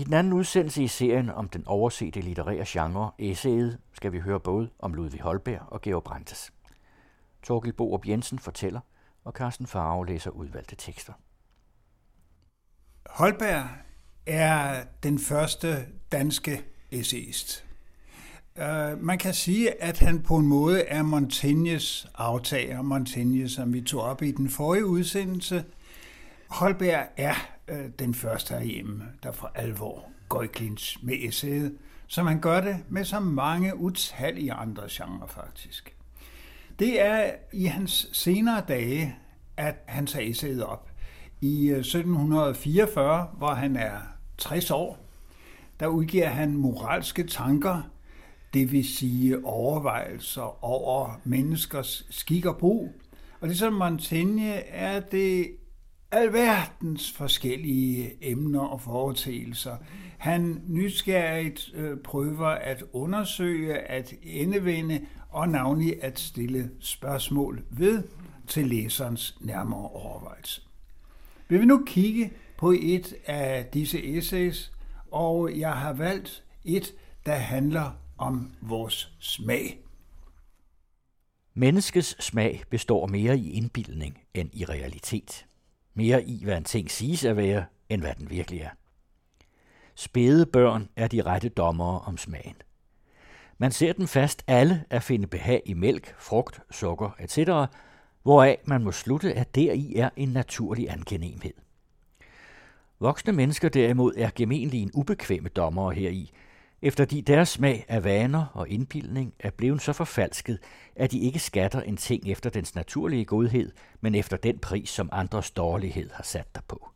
I den anden udsendelse i serien om den oversete litterære genre, essayet, skal vi høre både om Ludvig Holberg og Georg Brandes. Torgild Borup Jensen fortæller, og Carsten Farve læser udvalgte tekster. Holberg er den første danske essayist. Uh, man kan sige, at han på en måde er Montaignes aftager. Montaigne, som vi tog op i den forrige udsendelse. Holberg er Øh, den første herhjemme, der for alvor går i clinch med essayet, som han gør det med så mange utallige andre genrer faktisk. Det er i hans senere dage, at han tager essayet op. I øh, 1744, hvor han er 60 år, der udgiver han moralske tanker, det vil sige overvejelser over menneskers skik og brug. Og ligesom Montaigne er det alverdens forskellige emner og foretagelser. Han nysgerrigt øh, prøver at undersøge, at endevende og navnlig at stille spørgsmål ved til læserens nærmere overvejelse. Vi vil nu kigge på et af disse essays, og jeg har valgt et, der handler om vores smag. Menneskets smag består mere i indbildning end i realitet. Mere i, hvad en ting siges at være, end hvad den virkelig er. Spæde børn er de rette dommere om smagen. Man ser dem fast alle at finde behag i mælk, frugt, sukker etc., hvoraf man må slutte, at deri er en naturlig angenemhed. Voksne mennesker derimod er gementlig en ubekvemme dommere heri, efterdi deres smag af vaner og indbildning er blevet så forfalsket, at de ikke skatter en ting efter dens naturlige godhed, men efter den pris, som andres dårlighed har sat derpå.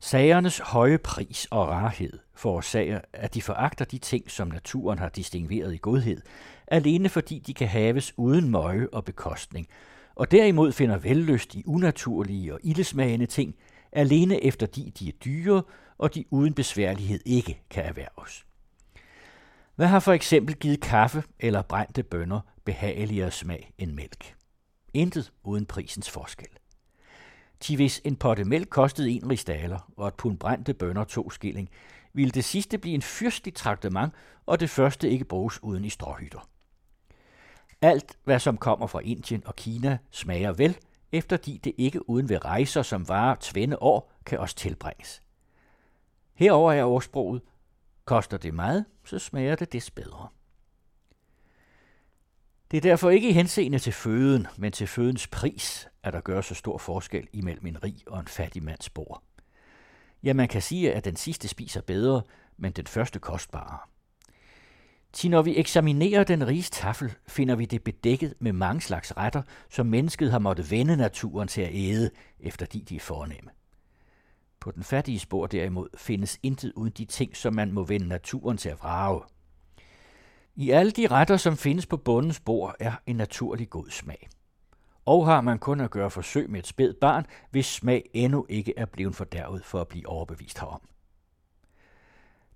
Sagernes høje pris og rarhed forårsager, at de foragter de ting, som naturen har distingueret i godhed, alene fordi de kan haves uden møje og bekostning, og derimod finder vellyst i unaturlige og ildesmagende ting, alene efter de de er dyre, og de uden besværlighed ikke kan erhverves. Hvad har for eksempel givet kaffe eller brændte bønner behageligere smag end mælk? Intet uden prisens forskel. Til hvis en potte mælk kostede en ristaler, og et pund brændte bønner to skilling, ville det sidste blive en fyrstelig traktement, og det første ikke bruges uden i stråhytter. Alt, hvad som kommer fra Indien og Kina, smager vel, efterdi det ikke uden ved rejser, som varer tvende år, kan også tilbringes. Herover er ordsproget, koster det meget, så smager det des bedre. Det er derfor ikke i henseende til føden, men til fødens pris, at der gør så stor forskel imellem en rig og en fattig mands bord. Ja, man kan sige, at den sidste spiser bedre, men den første kostbare. Til når vi eksaminerer den riges tafel, finder vi det bedækket med mange slags retter, som mennesket har måttet vende naturen til at æde, efter de de er fornemme. På den fattige spor derimod findes intet uden de ting, som man må vende naturen til at vrage. I alle de retter, som findes på bundens bord, er en naturlig god smag. Og har man kun at gøre forsøg med et spædt barn, hvis smag endnu ikke er blevet fordærvet for at blive overbevist herom.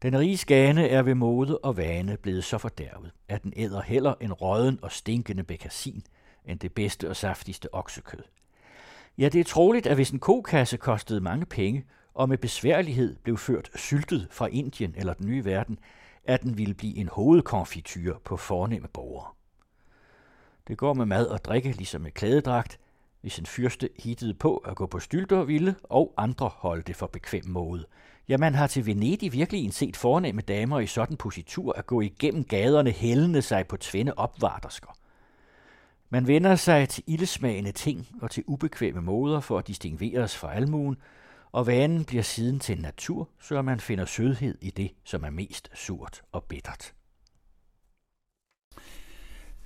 Den rige skane er ved mode og vane blevet så fordærvet, at den æder heller en råden og stinkende bekassin, end det bedste og saftigste oksekød. Ja, det er troligt, at hvis en kokasse kostede mange penge, og med besværlighed blev ført syltet fra Indien eller den nye verden, at den ville blive en hovedkonfityr på fornemme borgere. Det går med mad og drikke ligesom med klædedragt, hvis en fyrste hittede på at gå på stylter ville, og andre holdt det for bekvem måde. Ja, man har til Venedig virkelig en set fornemme damer i sådan positur at gå igennem gaderne hældende sig på tvinde opvartersker. Man vender sig til ildesmagende ting og til ubekvemme måder for at distingueres fra almuen, og vanen bliver siden til natur, så man finder sødhed i det, som er mest surt og bittert.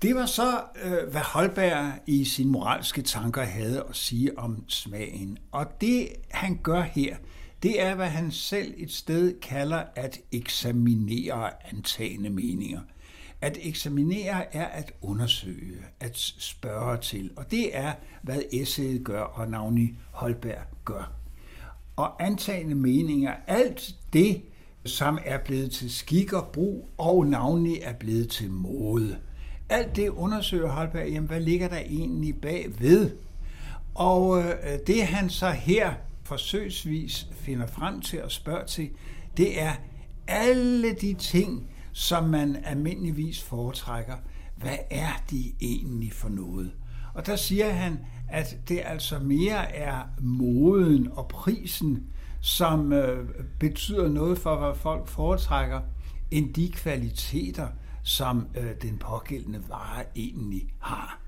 Det var så, øh, hvad Holberg i sine moralske tanker havde at sige om smagen. Og det, han gør her, det er, hvad han selv et sted kalder at eksaminere antagende meninger. At eksaminere er at undersøge, at spørge til, og det er, hvad essayet gør, og navnlig Holberg gør. Og antagende meninger, alt det, som er blevet til skik og brug, og navnlig er blevet til mode. Alt det undersøger Holberg, jamen hvad ligger der egentlig bagved? Og øh, det han så her forsøgsvis finder frem til at spørge til, det er alle de ting, som man almindeligvis foretrækker. Hvad er de egentlig for noget? Og der siger han, at det altså mere er moden og prisen, som øh, betyder noget for, hvad folk foretrækker, end de kvaliteter, som øh, den pågældende vare egentlig har.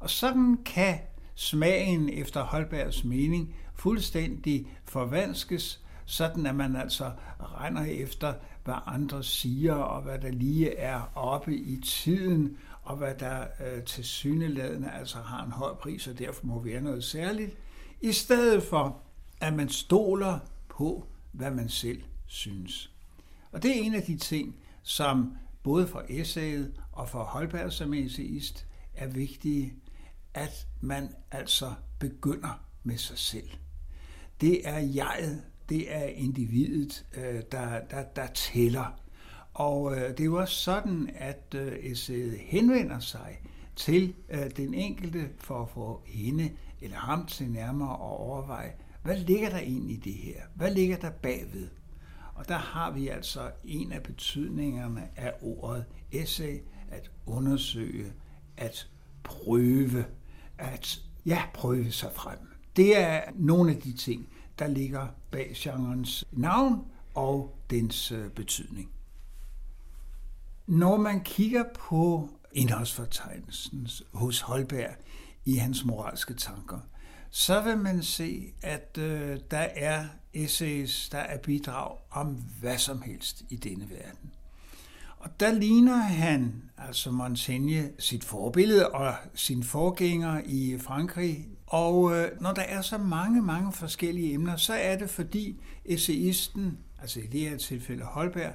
Og sådan kan smagen efter Holbergs mening fuldstændig forvanskes, sådan at man altså render efter, hvad andre siger, og hvad der lige er oppe i tiden, og hvad der øh, til syneladende altså har en høj pris, og derfor må være noget særligt, i stedet for, at man stoler på, hvad man selv synes. Og det er en af de ting, som både for essayet og for Holberg som essayist er vigtige, at man altså begynder med sig selv. Det er jeget, det er individet, øh, der, der, der tæller. Og øh, det er jo også sådan, at øh, essayet henvender sig til øh, den enkelte for at få hende eller ham til nærmere at overveje, hvad ligger der egentlig i det her? Hvad ligger der bagved? Og der har vi altså en af betydningerne af ordet essay, at undersøge, at prøve, at ja, prøve sig frem. Det er nogle af de ting, der ligger bag genrens navn og dens øh, betydning. Når man kigger på indholdsfortegnelsen hos Holberg i hans moralske tanker, så vil man se, at øh, der er essays, der er bidrag om hvad som helst i denne verden. Og der ligner han, altså Montaigne, sit forbillede og sin forgænger i Frankrig. Og øh, når der er så mange, mange forskellige emner, så er det fordi essayisten, altså i det her tilfælde Holberg,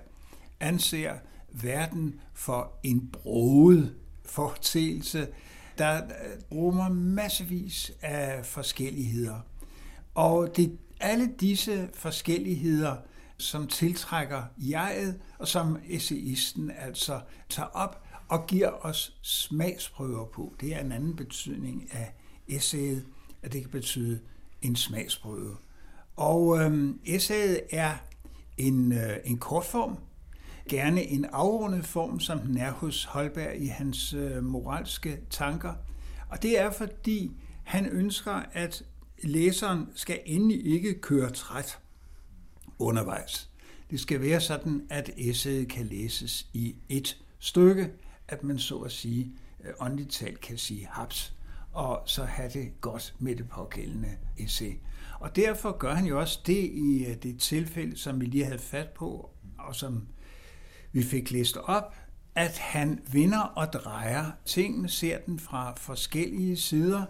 anser verden for en broet fortælse, der øh, rummer massevis af forskelligheder. Og det er alle disse forskelligheder, som tiltrækker jeget, og som essayisten altså tager op og giver os smagsprøver på. Det er en anden betydning af essayet, at det kan betyde en smagsprøve. Og øhm, essayet er en, øh, en kortform, gerne en afrundet form, som den er hos Holberg i hans øh, moralske tanker. Og det er fordi, han ønsker, at læseren skal endelig ikke køre træt undervejs. Det skal være sådan, at essayet kan læses i et stykke, at man så at sige øh, åndeligt talt kan sige haps, og så have det godt med det pågældende essay. Og derfor gør han jo også det i øh, det tilfælde, som vi lige havde fat på, og som vi fik læst op, at han vinder og drejer tingene, ser den fra forskellige sider,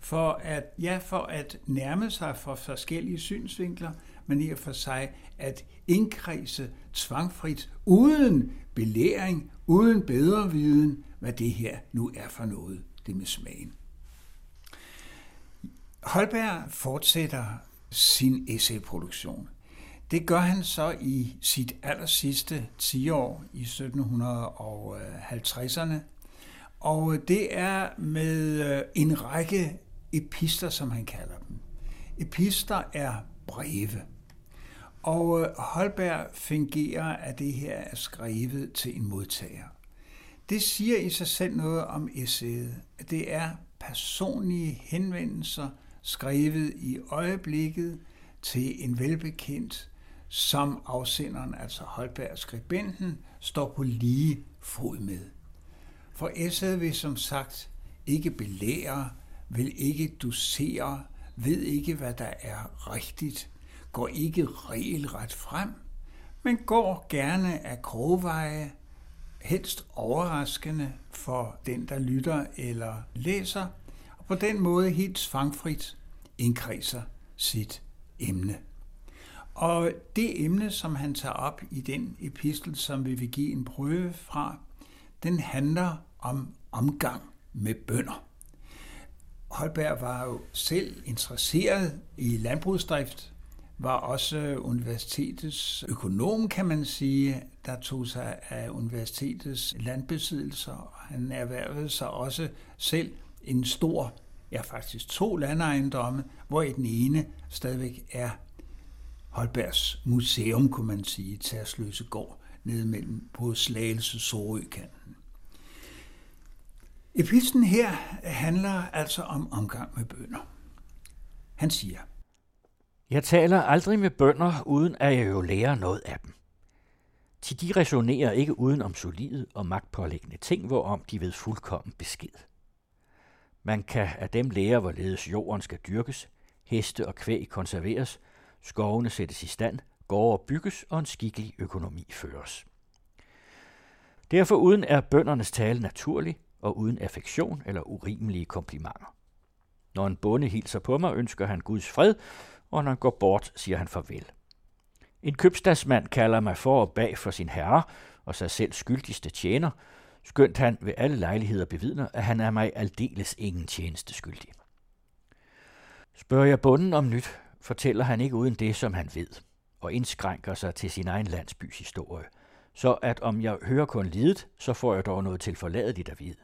for at, ja, for at nærme sig fra forskellige synsvinkler, men i og for sig at indkredse tvangfrit, uden belæring, uden bedre viden, hvad det her nu er for noget, det med smagen. Holberg fortsætter sin essayproduktion. Det gør han så i sit aller sidste 10 år i 1750'erne. Og det er med øh, en række epister, som han kalder dem. Epister er breve. Og øh, Holberg fungerer, at det her er skrevet til en modtager. Det siger i sig selv noget om essayet. Det er personlige henvendelser, skrevet i øjeblikket til en velbekendt, som afsenderen, altså Holberg skribenten, står på lige fod med. For essayet vil som sagt ikke belære, vil ikke dosere, ved ikke, hvad der er rigtigt, går ikke regelret frem, men går gerne af krogveje, helst overraskende for den, der lytter eller læser, og på den måde helt svangfrit indkredser sit emne. Og det emne, som han tager op i den epistel, som vi vil give en prøve fra, den handler om omgang med bønder. Holberg var jo selv interesseret i landbrugsdrift, var også universitetets økonom, kan man sige, der tog sig af universitetets landbesiddelser. Han erhvervede sig også selv en stor ja faktisk to landejendomme, hvor i den ene stadigvæk er Holbergs museum, kunne man sige, Tersløse gård, nede mellem på Slagelse Sorø-kanten. Episten her handler altså om omgang med bønder. Han siger, Jeg taler aldrig med bønder, uden at jeg jo lærer noget af dem. Til de resonerer ikke uden om solide og magtpålæggende ting, hvorom de ved fuldkommen besked. Man kan af dem lære, hvorledes jorden skal dyrkes, heste og kvæg konserveres, skovene sættes i stand, gårde bygges og en skikkelig økonomi føres. Derfor uden er bøndernes tale naturlig og uden affektion eller urimelige komplimenter. Når en bonde hilser på mig, ønsker han Guds fred, og når han går bort, siger han farvel. En købstadsmand kalder mig for og bag for sin herre og sig selv skyldigste tjener, skønt han ved alle lejligheder bevidner, at han er mig aldeles ingen tjeneste skyldig. Spørger jeg bunden om nyt, fortæller han ikke uden det, som han ved, og indskrænker sig til sin egen landsbys historie, så at om jeg hører kun lidet, så får jeg dog noget til forladeligt at vide.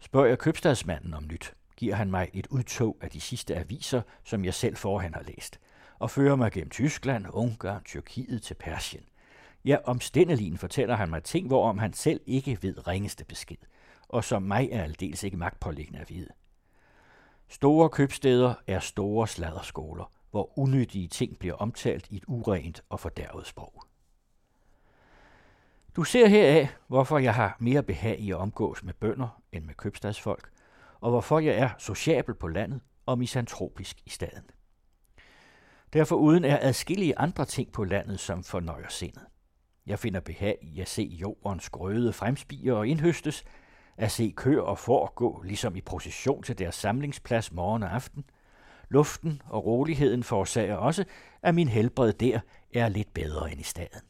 Spørger jeg købstadsmanden om nyt, giver han mig et udtog af de sidste aviser, som jeg selv forhen har læst, og fører mig gennem Tyskland, Ungarn, Tyrkiet til Persien. Ja, omstændelien fortæller han mig ting, hvorom han selv ikke ved ringeste besked, og som mig er aldeles ikke magtpålæggende at vide. Store købsteder er store sladderskoler, hvor unyttige ting bliver omtalt i et urent og fordærvet sprog. Du ser heraf, hvorfor jeg har mere behag i at omgås med bønder end med købstadsfolk, og hvorfor jeg er sociabel på landet og misantropisk i staden. Derfor uden er adskillige andre ting på landet, som fornøjer sindet. Jeg finder behag i at se jordens grøde fremspire og indhøstes, at se køer og får gå ligesom i procession til deres samlingsplads morgen og aften. Luften og roligheden forårsager også, at min helbred der er lidt bedre end i staden.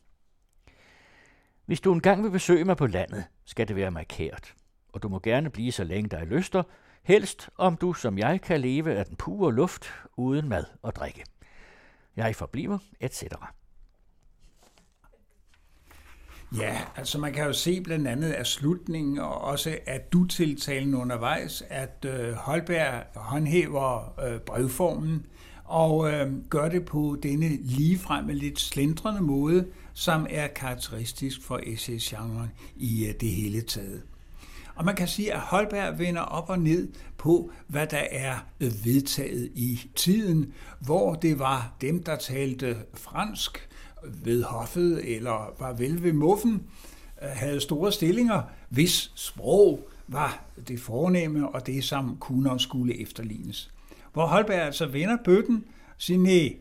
Hvis du engang vil besøge mig på landet, skal det være mig kært, og du må gerne blive så længe der er lyster, helst om du som jeg kan leve af den pure luft uden mad og drikke. Jeg forbliver, etc. Ja, altså man kan jo se blandt andet af slutningen og også af du-tiltalen undervejs, at øh, Holberg håndhæver øh, brevformen og øh, gør det på denne ligefremme lidt slindrende måde, som er karakteristisk for SS-genren i øh, det hele taget. Og man kan sige, at Holberg vender op og ned på, hvad der er øh, vedtaget i tiden, hvor det var dem, der talte fransk ved hoffet eller var vel ved muffen, øh, havde store stillinger, hvis sprog var det fornemme og det, som kunne skulle efterlignes. Hvor Holberg altså vender bøtten siger, nej,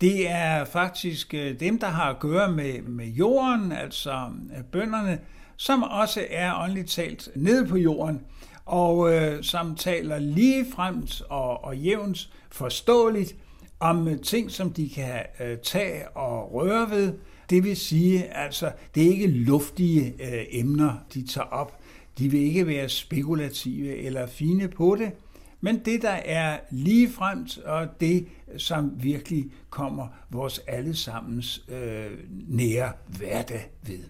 det er faktisk øh, dem, der har at gøre med, med jorden, altså øh, bønderne, som også er åndeligt talt nede på jorden, og øh, som taler lige fremt og, og jævnt forståeligt om øh, ting, som de kan øh, tage og røre ved. Det vil sige, altså, det er ikke luftige øh, emner, de tager op. De vil ikke være spekulative eller fine på det, men det, der er lige fremt, og det, som virkelig kommer vores allesammens øh, nære hverdag ved.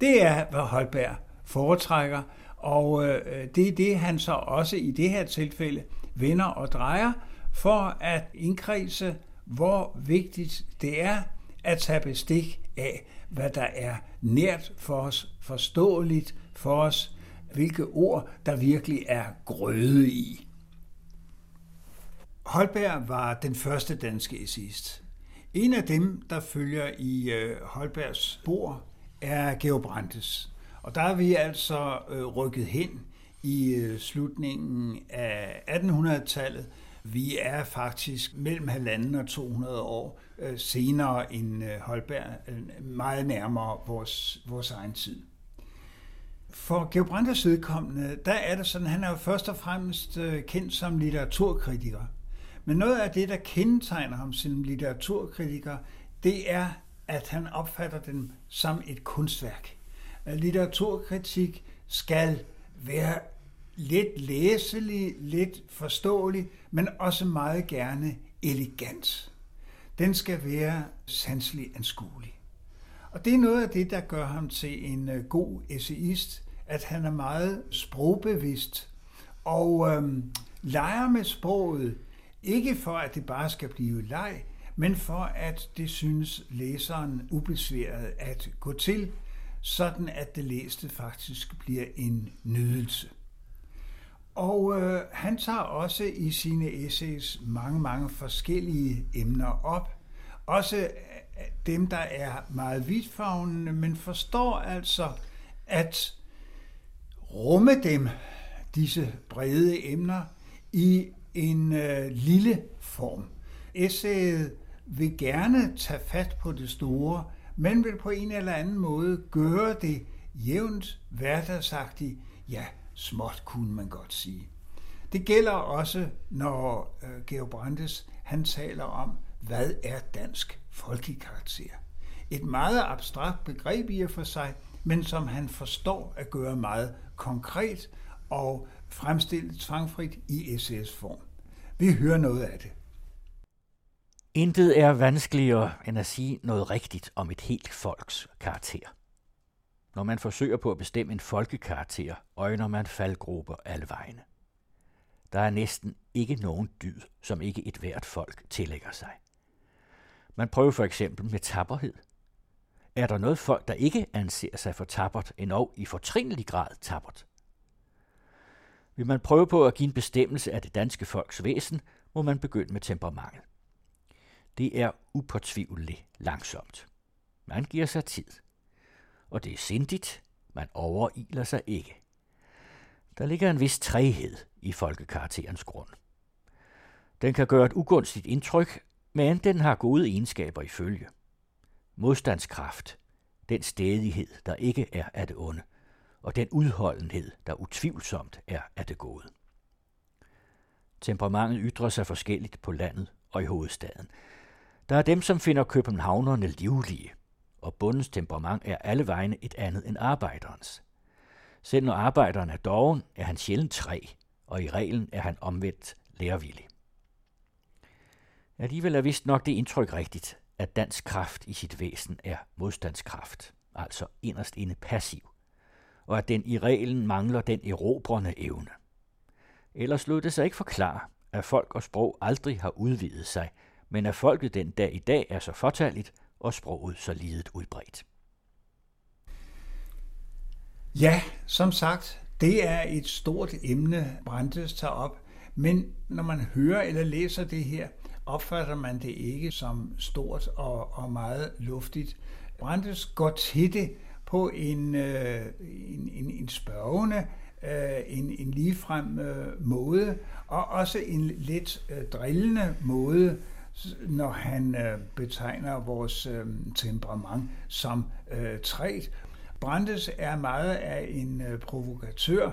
Det er, hvad Holberg foretrækker, og øh, det er det, han så også i det her tilfælde vender og drejer, for at indkredse, hvor vigtigt det er at tage bestik af, hvad der er nært for os, forståeligt for os, hvilke ord, der virkelig er grøde i. Holberg var den første danske essayist. En af dem, der følger i øh, Holbergs spor, er Georg Brandes. Og der er vi altså øh, rykket hen i øh, slutningen af 1800-tallet. Vi er faktisk mellem halvanden og 200 år øh, senere end øh, Holberg, øh, meget nærmere vores, vores egen tid. For Georg Brandes vedkommende, der er det sådan, han er jo først og fremmest øh, kendt som litteraturkritiker. Men noget af det, der kendetegner ham som litteraturkritiker, det er, at han opfatter den som et kunstværk. Litteraturkritik skal være lidt læselig, lidt forståelig, men også meget gerne elegant. Den skal være sanselig anskuelig. Og det er noget af det, der gør ham til en øh, god essayist, at han er meget sprogbevidst og øhm, leger med sproget, ikke for at det bare skal blive leg, men for at det synes læseren ubesværet at gå til, sådan at det læste faktisk bliver en nydelse. Og øh, han tager også i sine essays mange, mange forskellige emner op. Også øh, dem, der er meget vidtfavnende, men forstår altså at rumme dem, disse brede emner, i en øh, lille form. Essayet vil gerne tage fat på det store, men vil på en eller anden måde gøre det jævnt, hverdagsagtigt, ja, småt kunne man godt sige. Det gælder også, når øh, Georg Brandes han taler om, hvad er dansk folkekarakter? Et meget abstrakt begreb i og for sig, men som han forstår at gøre meget konkret og fremstille tvangfrit i SS-form. Vi hører noget af det. Intet er vanskeligere end at sige noget rigtigt om et helt folks karakter. Når man forsøger på at bestemme en folkekarakter, øjner man faldgrupper alle vegne. Der er næsten ikke nogen dyd, som ikke et hvert folk tillægger sig. Man prøver for eksempel med tapperhed. Er der noget folk, der ikke anser sig for tappert, endnu i fortrinlig grad tappert? Vil man prøve på at give en bestemmelse af det danske folks væsen, må man begynde med temperamentet. Det er upåtvivligt langsomt. Man giver sig tid. Og det er sindigt. Man overiler sig ikke. Der ligger en vis træhed i folkekarakterens grund. Den kan gøre et ugunstigt indtryk, men den har gode egenskaber i følge. Modstandskraft, den stedighed, der ikke er af det onde, og den udholdenhed, der utvivlsomt er af det gode. Temperamentet ytrer sig forskelligt på landet og i hovedstaden. Der er dem, som finder københavnerne livlige, og bundens temperament er alle vegne et andet end arbejderens. Selv når arbejderen er doven, er han sjældent træ, og i reglen er han omvendt lærevillig. Alligevel er vist nok det indtryk rigtigt, at dansk kraft i sit væsen er modstandskraft, altså inderst inde passiv, og at den i reglen mangler den erobrende evne. Ellers lød det sig ikke forklare, at folk og sprog aldrig har udvidet sig, men at folket den dag i dag er så fortalligt, og sproget så lidet udbredt. Ja, som sagt, det er et stort emne, Brandes tager op, men når man hører eller læser det her, opfatter man det ikke som stort og, og meget luftigt. Brandes går til det på en, øh, en, en, en spørgende, øh, en, en ligefrem øh, måde, og også en lidt øh, drillende måde, når han øh, betegner vores øh, temperament som øh, træt. Brandes er meget af en øh, provokatør,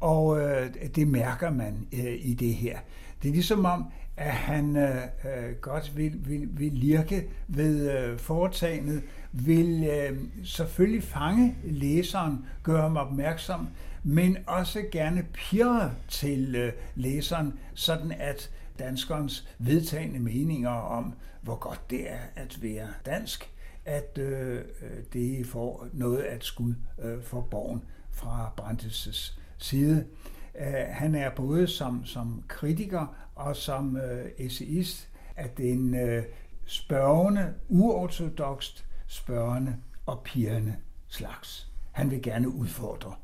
og øh, det mærker man øh, i det her. Det er ligesom om, at han øh, øh godt vil, vil, vil lirke ved øh, foretagendet, vil øh, selvfølgelig fange læseren, gøre ham opmærksom, men også gerne pirre til øh, læseren, sådan at danskernes vedtagende meninger om, hvor godt det er at være dansk, at øh, øh, det får noget at skud øh, for borgen fra Brandes' side. Uh, han er både som, som kritiker og som øh, essayist, at den øh, spørgende, uortodokst spørgende og pigerne slags. Han vil gerne udfordre.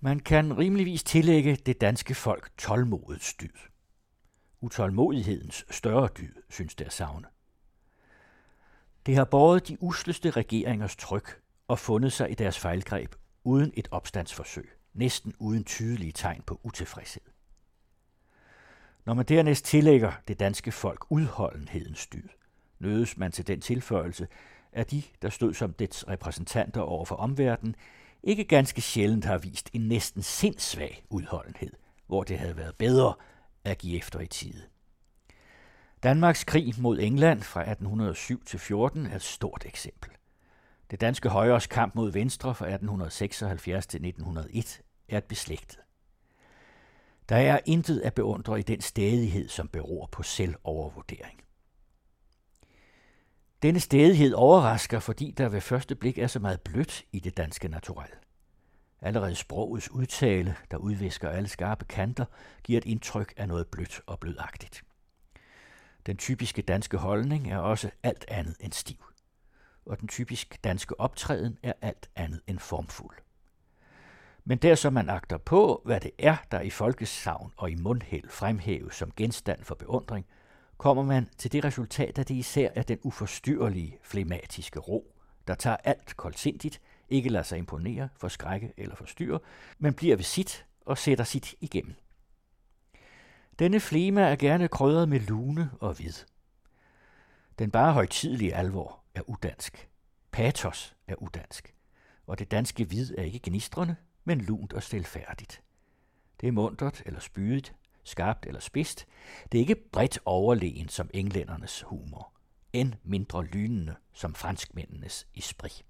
Man kan rimeligvis tillægge det danske folk tålmodets dyd. Utålmodighedens større dyd, synes det at savne. Det har båret de usleste regeringers tryk og fundet sig i deres fejlgreb uden et opstandsforsøg, næsten uden tydelige tegn på utilfredshed. Når man dernæst tillægger det danske folk udholdenhedens dyd, nødes man til den tilføjelse, at de, der stod som dets repræsentanter over for omverdenen, ikke ganske sjældent har vist en næsten sindssvag udholdenhed, hvor det havde været bedre at give efter i tide. Danmarks krig mod England fra 1807 til 14 er et stort eksempel. Det danske højres kamp mod Venstre fra 1876 til 1901 er et beslægtet. Der er intet at beundre i den stædighed, som beror på selvovervurdering. Denne stædighed overrasker, fordi der ved første blik er så meget blødt i det danske naturel. Allerede sprogets udtale, der udvisker alle skarpe kanter, giver et indtryk af noget blødt og blødagtigt. Den typiske danske holdning er også alt andet end stiv, og den typisk danske optræden er alt andet end formfuld. Men der som man agter på, hvad det er, der i folkesavn og i mundhæld fremhæves som genstand for beundring, kommer man til det resultat, at det især er den uforstyrrelige flematiske ro, der tager alt koldsindigt, ikke lader sig imponere, forskrække eller forstyrre, men bliver ved sit og sætter sit igennem. Denne flema er gerne krydret med lune og hvid. Den bare højtidelige alvor er udansk. Patos er udansk. Og det danske hvid er ikke gnistrende, men lunt og stilfærdigt. Det er mundret eller spydigt, skarpt eller spidst. Det er ikke bredt overlegen som englændernes humor, end mindre lynende som franskmændenes esprit.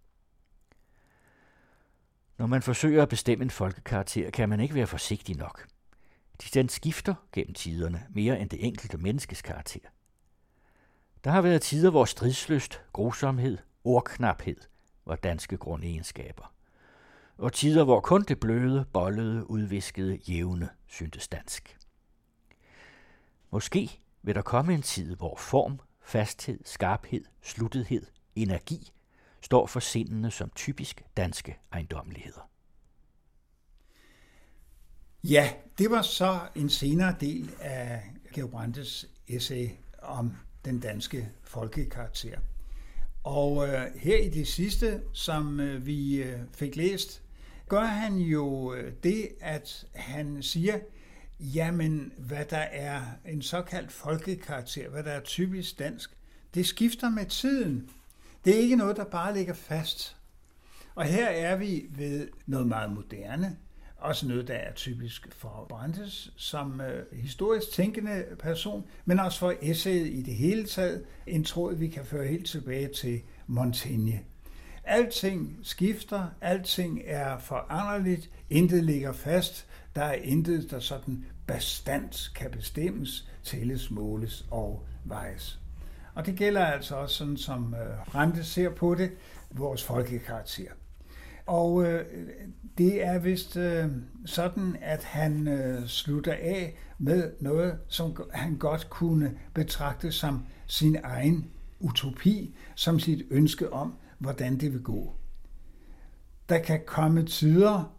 Når man forsøger at bestemme en folkekarakter, kan man ikke være forsigtig nok. Den skifter gennem tiderne mere end det enkelte menneskes karakter. Der har været tider, hvor stridsløst, grusomhed, ordknaphed var danske grundegenskaber. Og tider, hvor kun det bløde, bollede, udviskede, jævne syntes dansk. Måske vil der komme en tid, hvor form, fasthed, skarphed, sluttethed, energi står for sindene som typisk danske ejendommeligheder. Ja, det var så en senere del af Georg Brandes essay om den danske folkekarakter. Og øh, her i det sidste, som øh, vi øh, fik læst, gør han jo øh, det, at han siger, jamen hvad der er en såkaldt folkekarakter, hvad der er typisk dansk, det skifter med tiden. Det er ikke noget, der bare ligger fast. Og her er vi ved noget meget moderne, også noget, der er typisk for Brandes som øh, historisk tænkende person, men også for essayet i det hele taget, en tråd, vi kan føre helt tilbage til Montaigne. Alting skifter, alting er foranderligt, intet ligger fast, der er intet, der sådan bestandt kan bestemmes, tælles, måles og vejes. Og det gælder altså også sådan, som øh, Rente ser på det, vores folkekarakter. Og øh, det er vist øh, sådan, at han øh, slutter af med noget, som han godt kunne betragte som sin egen utopi, som sit ønske om, hvordan det vil gå. Der kan komme tider,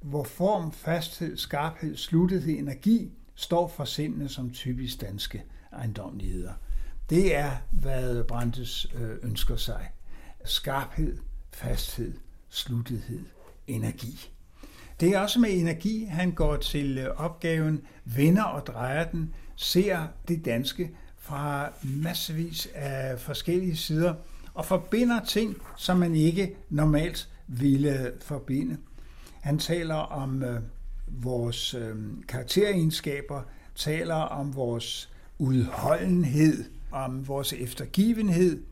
hvor form, fasthed, skarphed, sluttethed, energi står for sindene som typisk danske ejendomligheder. Det er, hvad Brandes øh, ønsker sig. Skarphed, fasthed, sluttethed, energi. Det er også med energi, han går til øh, opgaven, vender og drejer den, ser det danske fra massevis af forskellige sider og forbinder ting, som man ikke normalt ville forbinde. Han taler om øh, vores øh, karakteregenskaber, taler om vores udholdenhed, om vores eftergivenhed,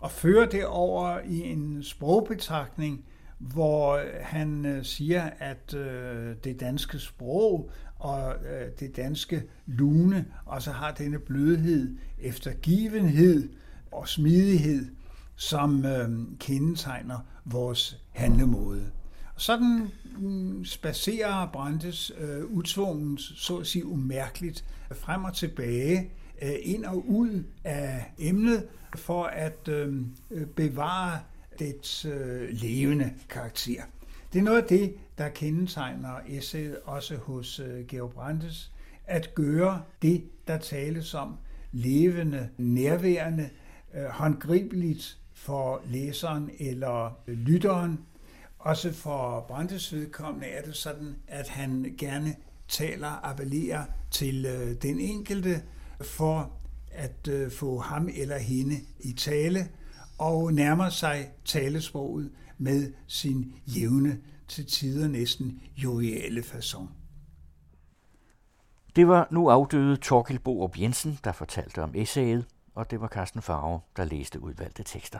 og fører det over i en sprogbetragtning, hvor øh, han øh, siger, at øh, det danske sprog og øh, det danske lune også har denne blødhed, eftergivenhed og smidighed, som øh, kendetegner vores handlemåde. Sådan mm, spacerer Brandes øh, utvungens, så at sige umærkeligt, frem og tilbage, Øh, ind og ud af emnet, for at øhm, øh, bevare dets øh, levende karakter. Det er noget af det, der kendetegner essayet også hos Georg Brandes, at gøre det, der tales om, levende, nærværende, håndgribeligt for læseren eller lytteren. Også for Brandes vedkommende er det sådan, at han gerne taler, appellerer til den enkelte for at øh, få ham eller hende i tale, og nærmer sig talesproget med sin jævne, til tider næsten joviale façon. Det var nu afdøde Torkel Borup Jensen, der fortalte om essayet, og det var Carsten Farve, der læste udvalgte tekster.